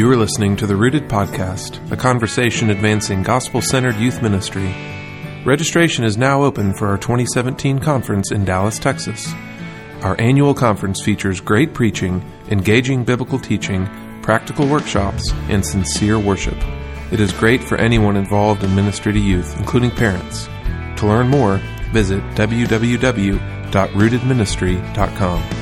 You are listening to the Rooted Podcast, a conversation advancing gospel centered youth ministry. Registration is now open for our 2017 conference in Dallas, Texas. Our annual conference features great preaching, engaging biblical teaching, practical workshops, and sincere worship. It is great for anyone involved in ministry to youth, including parents. To learn more, visit www.rootedministry.com.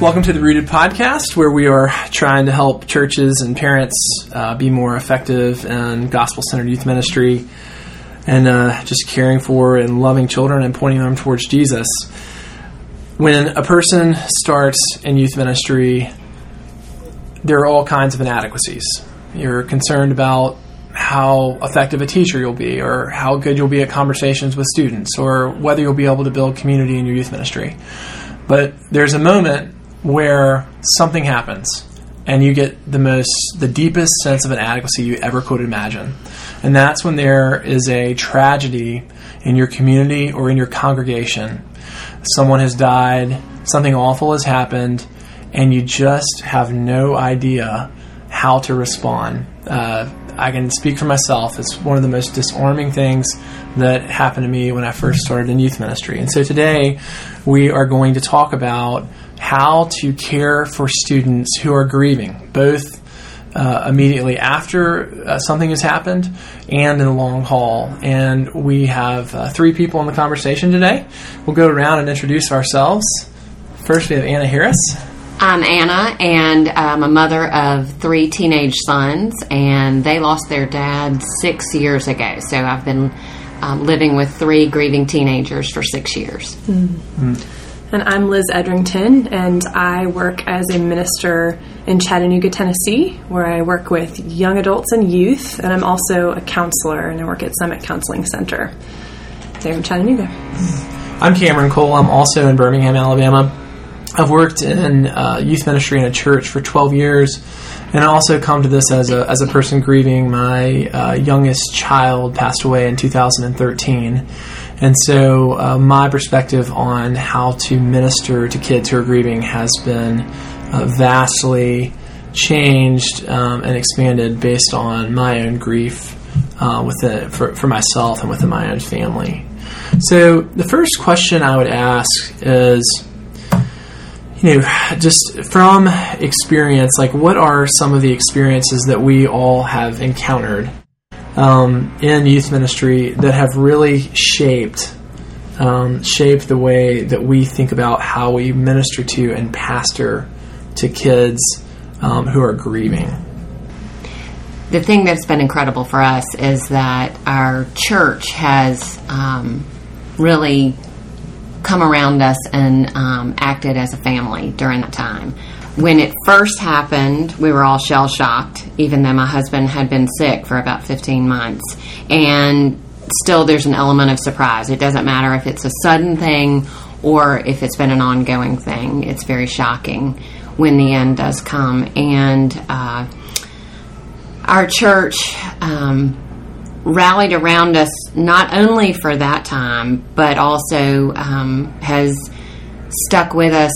Welcome to the Rooted Podcast, where we are trying to help churches and parents uh, be more effective in gospel centered youth ministry and uh, just caring for and loving children and pointing them towards Jesus. When a person starts in youth ministry, there are all kinds of inadequacies. You're concerned about how effective a teacher you'll be, or how good you'll be at conversations with students, or whether you'll be able to build community in your youth ministry. But there's a moment where something happens and you get the most the deepest sense of inadequacy you ever could imagine. And that's when there is a tragedy in your community or in your congregation. Someone has died something awful has happened and you just have no idea how to respond. Uh, i can speak for myself. It's one of the most disarming things that happened to me when i first started in youth ministry. And so today we are going to talk about how to care for students who are grieving, both uh, immediately after uh, something has happened and in the long haul. And we have uh, three people in the conversation today. We'll go around and introduce ourselves. First, we have Anna Harris. I'm Anna, and I'm a mother of three teenage sons, and they lost their dad six years ago. So I've been um, living with three grieving teenagers for six years. Mm-hmm. And I'm Liz Edrington, and I work as a minister in Chattanooga, Tennessee, where I work with young adults and youth, and I'm also a counselor, and I work at Summit Counseling Center there in Chattanooga. I'm Cameron Cole. I'm also in Birmingham, Alabama. I've worked in uh, youth ministry in a church for 12 years, and I also come to this as a, as a person grieving. My uh, youngest child passed away in 2013. And so, uh, my perspective on how to minister to kids who are grieving has been uh, vastly changed um, and expanded based on my own grief uh, within, for, for myself and within my own family. So, the first question I would ask is you know, just from experience, like what are some of the experiences that we all have encountered um, in youth ministry that have really shaped um, shaped the way that we think about how we minister to and pastor to kids um, who are grieving. The thing that's been incredible for us is that our church has um, really come around us and um, acted as a family during that time when it first happened, we were all shell shocked, even though my husband had been sick for about 15 months. And still, there's an element of surprise. It doesn't matter if it's a sudden thing or if it's been an ongoing thing. It's very shocking when the end does come. And uh, our church um, rallied around us not only for that time, but also um, has stuck with us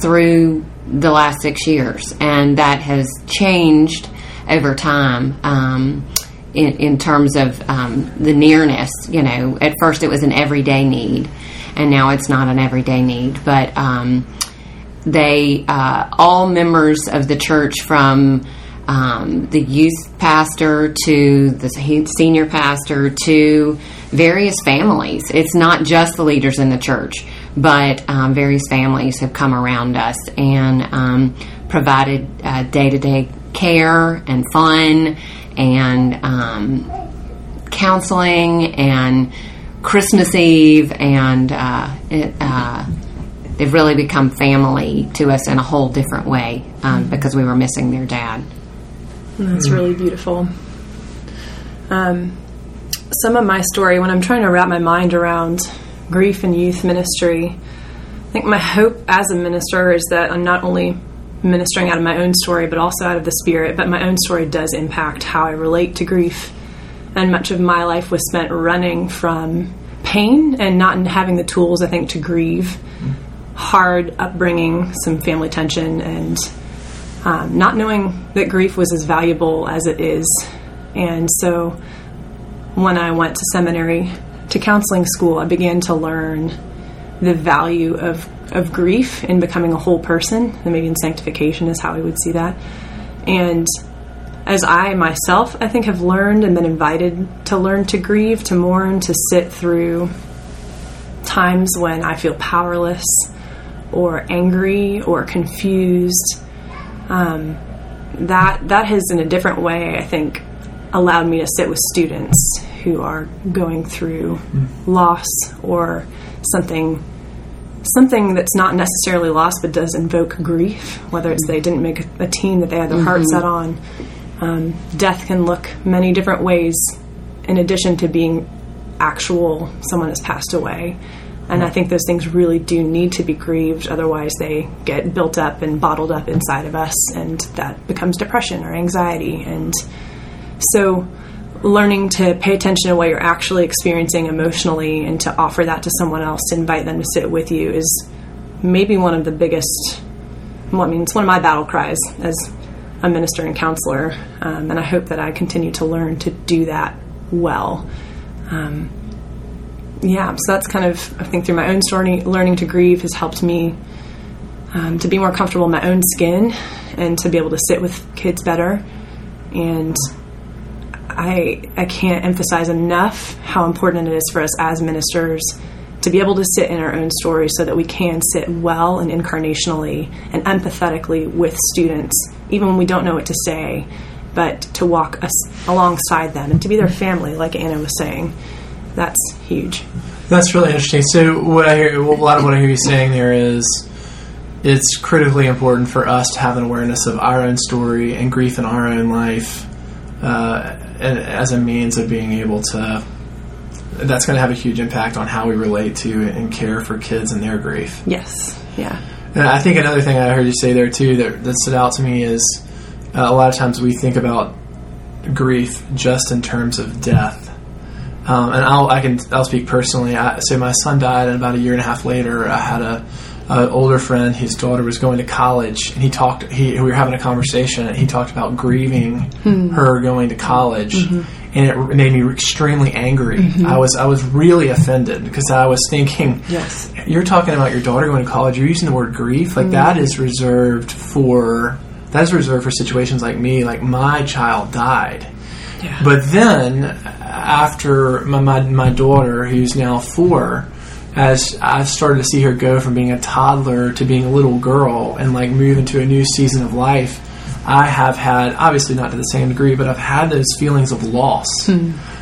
through the last six years, and that has changed over time. Um, in, in, terms of um, the nearness, you know, at first it was an everyday need, and now it's not an everyday need. But um, they, uh, all members of the church, from um, the youth pastor to the senior pastor to various families, it's not just the leaders in the church but um, various families have come around us and um, provided day to day care and fun and um, counseling and Christmas Eve, and uh, it, uh, they've really become family to us in a whole different way um, because we were missing their dad. That's really beautiful. Um, some of my story, when I'm trying to wrap my mind around grief and youth ministry. I think my hope as a minister is that I'm not only ministering out of my own story, but also out of the Spirit. But my own story does impact how I relate to grief and much of my life was spent running from pain and not having the tools, I think, to grieve. Hard upbringing, some family tension, and um, not knowing that grief was as valuable as it is. And so when I went to seminary, to counseling school, I began to learn the value of, of grief in becoming a whole person, and maybe in sanctification is how I would see that. And as I myself, I think, have learned and been invited to learn to grieve, to mourn, to sit through times when I feel powerless or angry or confused. Um, that that has, in a different way, I think, allowed me to sit with students who are going through hmm. loss or something something that's not necessarily loss but does invoke grief, whether it's they didn't make a team that they had their heart mm-hmm. set on. Um, death can look many different ways in addition to being actual someone has passed away. And I hmm. think those things really do need to be grieved, otherwise, they get built up and bottled up inside of us, and that becomes depression or anxiety. And so, learning to pay attention to what you're actually experiencing emotionally and to offer that to someone else, to invite them to sit with you, is maybe one of the biggest. Well, I mean, it's one of my battle cries as a minister and counselor, um, and I hope that I continue to learn to do that well. Um, yeah, so that's kind of I think through my own story, learning to grieve has helped me um, to be more comfortable in my own skin and to be able to sit with kids better. And I I can't emphasize enough how important it is for us as ministers to be able to sit in our own story so that we can sit well and incarnationally and empathetically with students, even when we don't know what to say, but to walk us alongside them and to be their family, like Anna was saying. That's huge. That's really interesting. So, what I hear, a lot of what I hear you saying there is, it's critically important for us to have an awareness of our own story and grief in our own life, uh, as a means of being able to. That's going to have a huge impact on how we relate to and care for kids and their grief. Yes. Yeah. And I think another thing I heard you say there too that, that stood out to me is uh, a lot of times we think about grief just in terms of death. Um, and I'll I can I'll speak personally. I, so my son died, and about a year and a half later, I had a, a older friend. His daughter was going to college, and he talked. He we were having a conversation, and he talked about grieving hmm. her going to college, mm-hmm. and it made me extremely angry. Mm-hmm. I was I was really offended because I was thinking, Yes. you're talking about your daughter going to college. You're using the word grief, like mm. that is reserved for that is reserved for situations like me. Like my child died. Yeah. But then, after my, my, my daughter, who's now four, as I started to see her go from being a toddler to being a little girl and like move into a new season of life, I have had, obviously not to the same degree, but I've had those feelings of loss.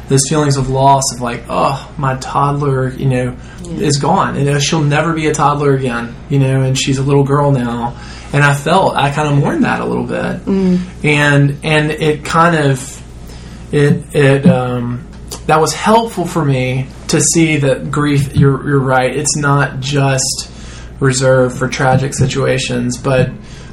Those feelings of loss of like, oh, my toddler, you know, is gone. You know, she'll never be a toddler again, you know, and she's a little girl now. And I felt, I kind of mourned that a little bit. And, and it kind of, it it um, that was helpful for me to see that grief. You're you're right. It's not just reserved for tragic situations, but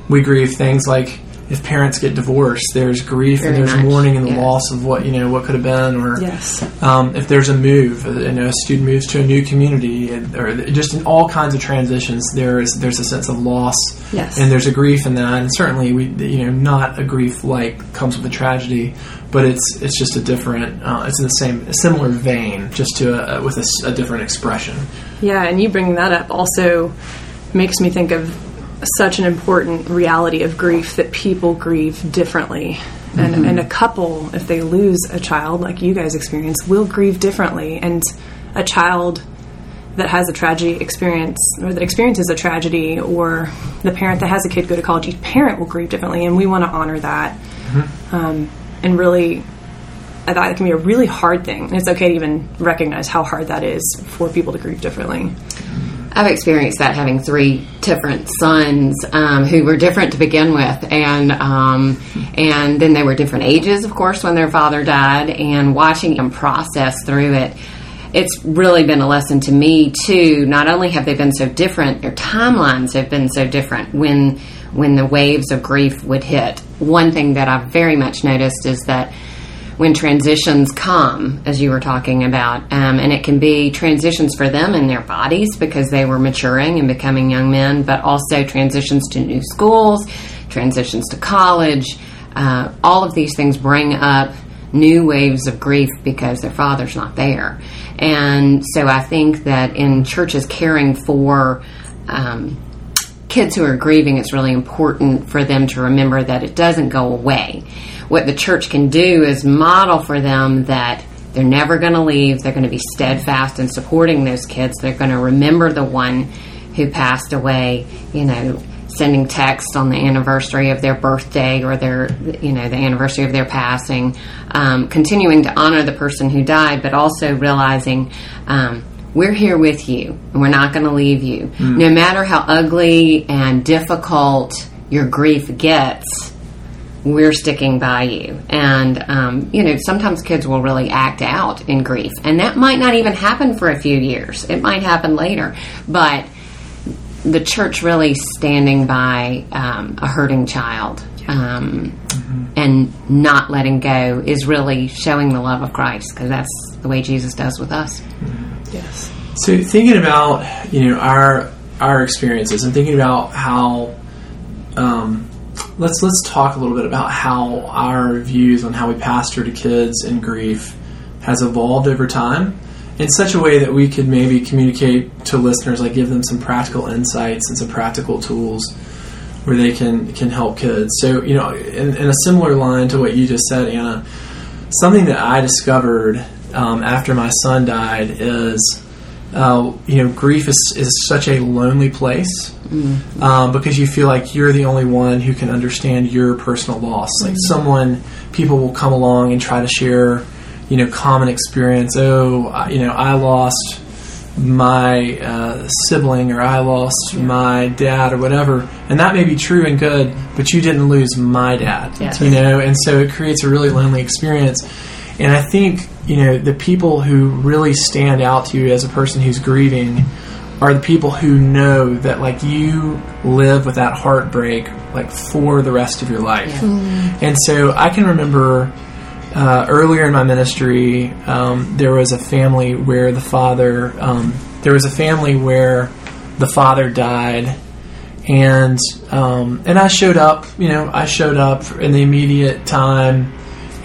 we grieve things like if parents get divorced, there's grief and there's much, mourning and the loss of what you know what could have been, or Yes. um, if there's a move, uh, you know, a student moves to a new community, and- or just in all kinds of transitions, there is there's a sense of loss, Yes. and there's a grief in that, and certainly we, you know, not a grief like comes with a tragedy, but it's it's just a different, uh, it's in the same a similar vein, just to a, with a, a different expression. Yeah, and you bringing that up also makes me think of such an important reality of grief that people grieve differently. And, and a couple, if they lose a child, like you guys experience, will grieve differently. And a child that has a tragedy experience, or that experiences a tragedy, or the parent that has a kid go to college, each parent will grieve differently. And we want to honor that. Um, and really, I thought it can be a really hard thing. And it's okay to even recognize how hard that is for people to grieve differently. I've experienced that having three different sons um, who were different to begin with, and um, and then they were different ages, of course, when their father died, and watching them process through it. It's really been a lesson to me too. Not only have they been so different, their timelines have been so different. When when the waves of grief would hit, one thing that I've very much noticed is that when transitions come, as you were talking about, um, and it can be transitions for them in their bodies because they were maturing and becoming young men, but also transitions to new schools, transitions to college. Uh, all of these things bring up new waves of grief because their father's not there. And so I think that in churches caring for um, kids who are grieving, it's really important for them to remember that it doesn't go away. What the church can do is model for them that they're never going to leave. They're going to be steadfast in supporting those kids. They're going to remember the one who passed away, you know, sending text on the anniversary of their birthday or their, you know, the anniversary of their passing, um, continuing to honor the person who died, but also realizing um, we're here with you and we're not going to leave you. No matter how ugly and difficult your grief gets, we're sticking by you. And, um, you know, sometimes kids will really act out in grief. And that might not even happen for a few years, it might happen later. But the church really standing by um, a hurting child um, and not letting go is really showing the love of Christ because that's the way Jesus does with us. Yes. So thinking about you know our our experiences and thinking about how um, let's let's talk a little bit about how our views on how we pastor to kids in grief has evolved over time in such a way that we could maybe communicate to listeners like give them some practical insights and some practical tools where they can can help kids so you know in, in a similar line to what you just said anna something that i discovered um, after my son died is uh, you know grief is, is such a lonely place um, because you feel like you're the only one who can understand your personal loss. Like someone people will come along and try to share you know common experience. Oh I- you know i lost my uh, sibling or i lost my dad or whatever. And that may be true and good but you didn't lose my dad Yes. you know? And so it creates a really lonely experience and i think you know the people who really stand out to you as a person who's grieving are the people who know that like you live with that heartbreak like for the rest of your life. And so i can remember uh, earlier in my ministry, um, there was a family where the father, um, there was a family where the father died, and um, and I showed up. You know, I showed up in the immediate time,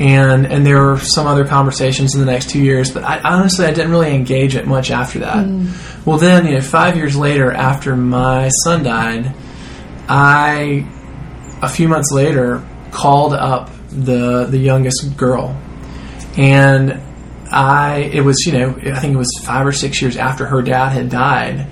and and there were some other conversations in the next two years. But I, honestly, I didn't really engage it much after that. Hmm. Well, then you know, five years later, after my son died, I a few months later called up the the youngest girl and I it was you know I think it was five or six years after her dad had died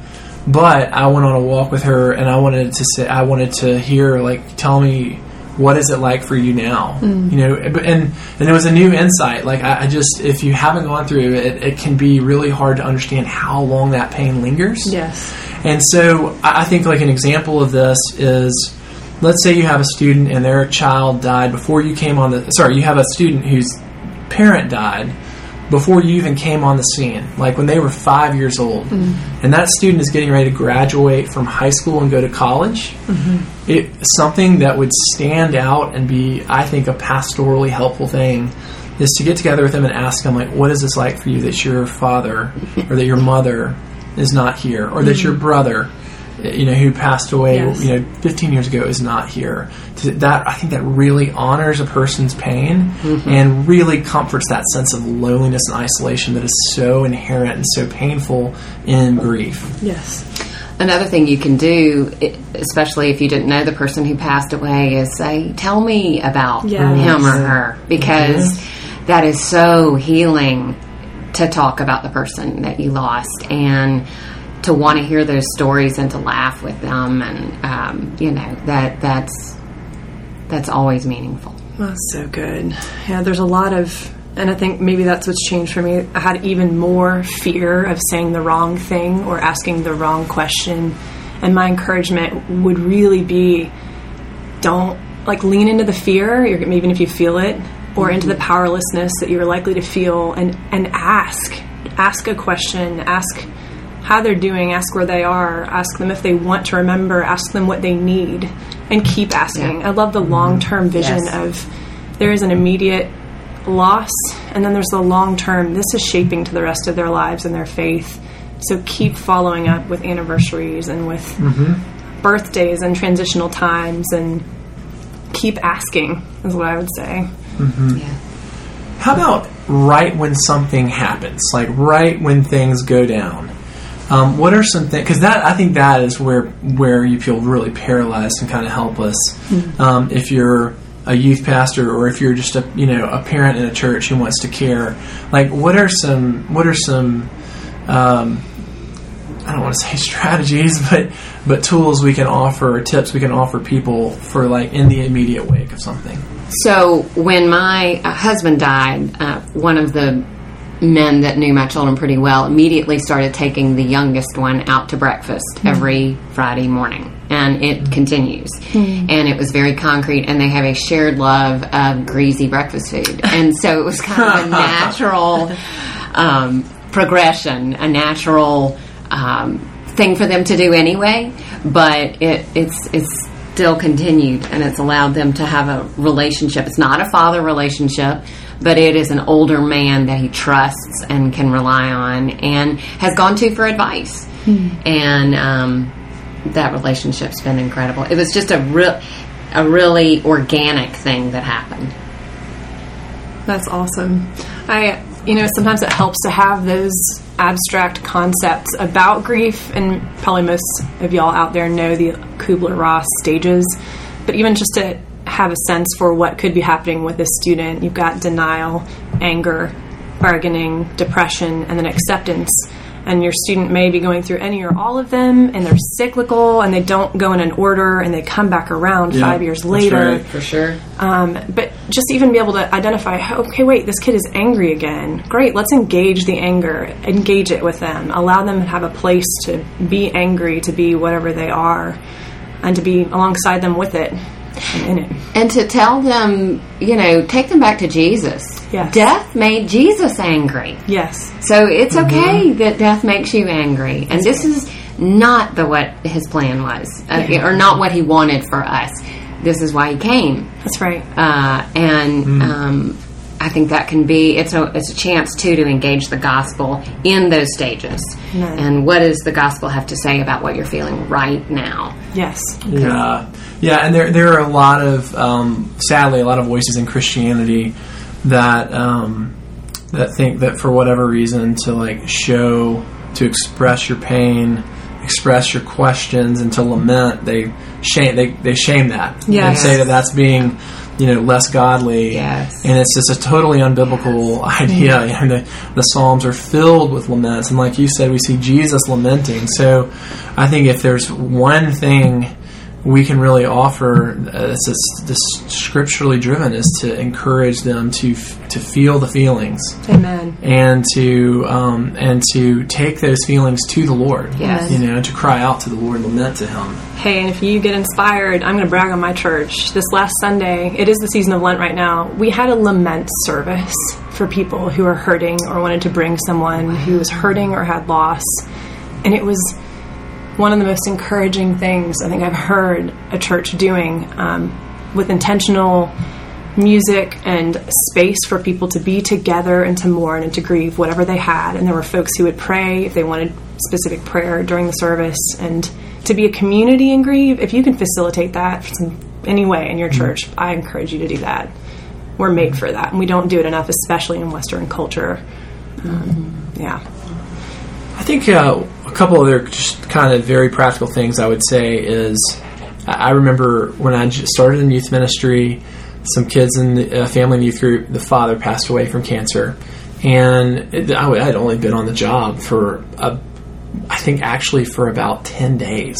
but I went on a walk with her and I wanted to say I wanted to hear like tell me what is it like for you now? Hmm. You know and and it was a new insight. Like I, I just if you haven't gone through it it can be really hard to understand how long that pain lingers. Yes. and so I I think like an example of this is let's say you have a student and their child died before you came on the sorry, you have a student whose parent died before you even came on the scene, like when they were five years old. Mm-hmm. And that student is getting ready to graduate from high school and go to college. Mm-hmm. It something that would stand out and be, I think, a pastorally helpful thing is to get together with them and ask them like, what is this like for you that your father or that your mother is not here or that your mm-hmm. brother you know who passed away Yes. you know 15 years ago is not here that i think that really honors a person's pain mm-hmm. and really comforts that sense of loneliness and isolation that is so inherent and so painful in grief Yes. Another thing you can do, especially if you didn't know the person who passed away, is say, "Tell me about Yes. him or her," because mm-hmm. that is so healing to talk about the person that you lost and to want to hear those stories and to laugh with them, and um, you know that that's that's always meaningful. That's so good. Yeah, there's a lot of, and I think maybe that's what's changed for me. I had even more fear of saying the wrong thing or asking the wrong question. And my encouragement would really be don't like lean into the fear, even if you feel it, or into the powerlessness that you're likely to feel, and, and ask. Ask a question. Ask how they're doing, ask where they are, ask them if they want to remember, ask them what they need, and keep asking. Yeah. I love the long term mm-hmm. vision Yes. of there is an immediate loss, and then there's the long term. This is shaping to the rest of their lives and their faith. So keep following up with anniversaries and with mm-hmm. birthdays and transitional times, and keep asking, is what I would say. Mm-hmm. Yeah. How about right when something happens, like right when things go down? Um, what are some things? Because that I think that is where where you feel really paralyzed and kind of helpless. Um, if you're a youth pastor or if you're just a you know a parent in a church who wants to care, like what are some what are some um, I don't want to say strategies, but but tools we can offer, or tips we can offer people for like in the immediate wake of something. So when my uh, husband died, uh, one of the men that knew my children pretty well immediately started taking the youngest one out to breakfast every Friday morning. And it continues. And it was very concrete, and they have a shared love of greasy breakfast food. And so it was kind of a natural um, progression, a natural um, thing for them to do anyway. But it, it's it's still continued, and it's allowed them to have a relationship. It's not a father relationship, but it is an older man that he trusts and can rely on, and has gone to for advice. And um, that relationship's been incredible. It was just a real, a really organic thing that happened. That's awesome. I, you know, sometimes it helps to have those abstract concepts about grief, and probably most of y'all out there know the Kubler Ross stages, but even just to have a sense for what could be happening with a student, you've got denial, anger, bargaining, depression, and then acceptance. And your student may be going through any or all of them, and they're cyclical, and they don't go in an order, and they come back around Yeah, five years that's later. right. For sure. Um, but just even be able to identify, okay, wait, this kid is angry again. Great, let's engage the anger, engage it with them, allow them to have a place to be angry, to be whatever they are, and to be alongside them with it and in it. And to tell them, you know, take them back to Jesus. Yes. Death made Jesus angry. Yes, So it's okay that death makes you angry. And this is not the what his plan was, uh, or not what he wanted for us. This is why he came. that's right. Uh, and um, I think that can be it's a it's a chance too to engage the gospel in those stages. Amen. And what does the gospel have to say about what you're feeling right now? Yes, Yeah, yeah, and there there are a lot of um, sadly a lot of voices in Christianity that um, that think that for whatever reason to like show to express your pain, express your questions, and to lament they shame they, they shame that and say that that's being you know less godly. Yes. and it's just a totally unbiblical idea. Mm-hmm. You know, the, the psalms are filled with laments. And like you said we see jesus lamenting. So i think if there's one thing we can really offer uh, this, is- this scripturally driven is to encourage them to f- to feel the feelings amen. and to um, and to take those feelings to the Lord. Yes. you know, to cry out to the Lord, lament to Him. Hey, and if you get inspired, I'm going to brag on my church. This last Sunday, it is the season of Lent right now. We had a lament service for people who are hurting or wanted to bring someone who was hurting or had loss. And it was one of the most encouraging things I think I've heard a church doing um, with intentional music and space for people to be together and to mourn and to grieve whatever they had. And there were folks who would pray if they wanted specific prayer during the service and to be a community and grieve. If you can facilitate that any way in your church, I encourage you to do that. We're made for that, and we don't do it enough, especially in Western culture. Um, yeah. I think uh, a couple other just kind of very practical things I would say is I remember when I started in youth ministry, some kids in the uh, family and youth group, the father passed away from cancer, and it, I had only been on the job for a, I think actually for about ten days.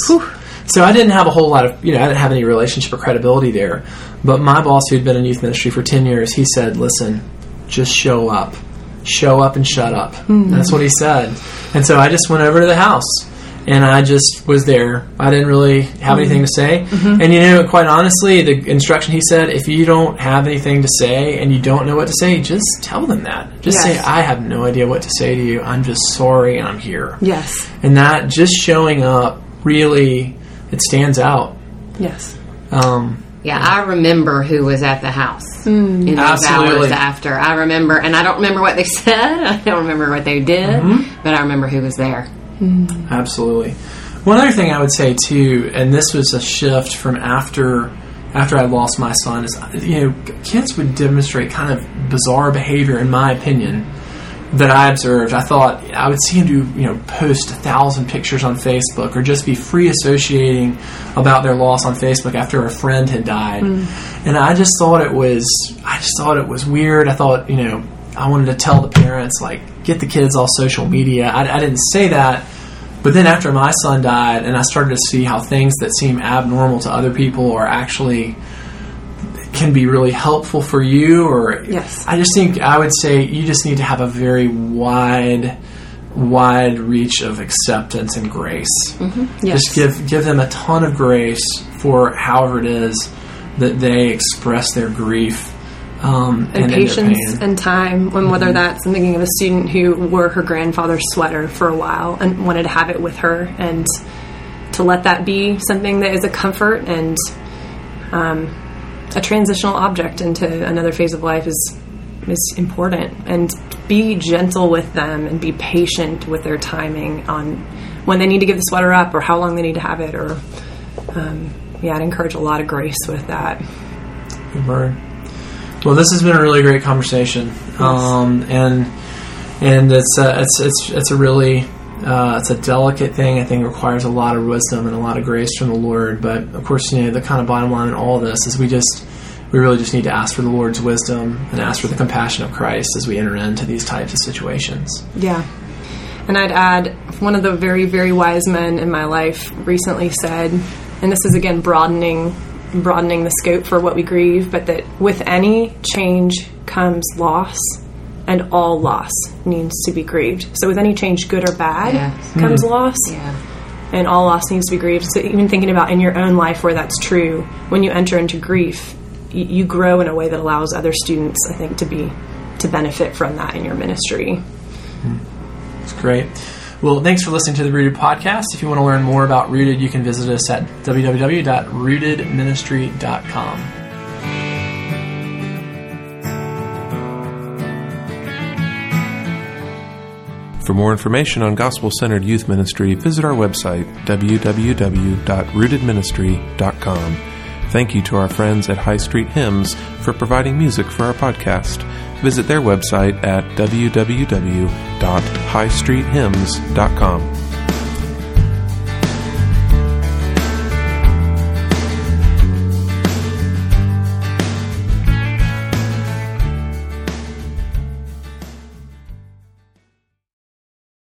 So I didn't have a whole lot of, you know, I didn't have any relationship or credibility there. But my boss, who'd been in youth ministry for 10 years, he said, listen, just show up. Show up and shut up. Hmm. That's what he said. And so I just went over to the house and I just was there. I didn't really have hmm. anything to say. Mm-hmm. And, you know, quite honestly, the instruction he said, if you don't have anything to say and you don't know what to say, just tell them that. Just say, I have no idea what to say to you. I'm just sorry and I'm here Yes. and that just showing up really it stands out Yes. um, Yeah, I remember who was at the house hmm. in those Absolutely. hours after. I remember, and I don't remember what they said. I don't remember what they did, mm-hmm. but I remember who was there. Hmm. Absolutely. One other thing I would say too, and this was a shift from after after I lost my son, is you know kids would demonstrate kind of bizarre behavior, in my opinion, that I observed. I thought I would see him do you know post a thousand pictures on Facebook or just be free associating about their loss on Facebook after a friend had died, hmm. and I just thought it was I just thought it was weird. I thought you know I wanted to tell the parents like get the kids off social media. I, I didn't say that. But then after my son died, and I started to see how things that seem abnormal to other people are actually can be really helpful for you, or Yes. I just think I would say you just need to have a very wide, wide reach of acceptance and grace. Yes. Just give give them a ton of grace for however it is that they express their grief um, and, and, patience and time. And whether that's I'm thinking of a student who wore her grandfather's sweater for a while and wanted to have it with her, and to let that be something that is a comfort and um, a transitional object into another phase of life is is important. And be gentle with them and be patient with their timing on when they need to give the sweater up or how long they need to have it. Or um, yeah, I'd encourage a lot of grace with that. Good word. Well, this has been a really great conversation, um, and and it's a, it's it's it's a really uh, it's a delicate thing. I think requires a lot of wisdom and a lot of grace from the Lord. But of course, you know the kind of bottom line in all this is we just we really just need to ask for the Lord's wisdom and ask for the compassion of Christ as we enter into these types of situations. Yeah. And I'd add one of the very, very wise men in my life recently said, and this is again broadening broadening the scope for what we grieve, but that with any change comes loss and all loss needs to be grieved. So with any change, good or bad, Yes. comes hmm. loss Yeah. and all loss needs to be grieved. So even thinking about in your own life where that's true, when you enter into grief, you, you grow in a way that allows other students, I think, to be to benefit from that in your ministry. Hmm. It's great. Well, thanks for listening to the Rooted podcast. If you want to learn more about Rooted, you can visit us at www.rootedministry.com. For more information on gospel centered youth ministry, visit our website, www.rootedministry.com. Thank you to our friends at High Street Hymns for providing music for our podcast. Visit their website at www.highstreethymns.com.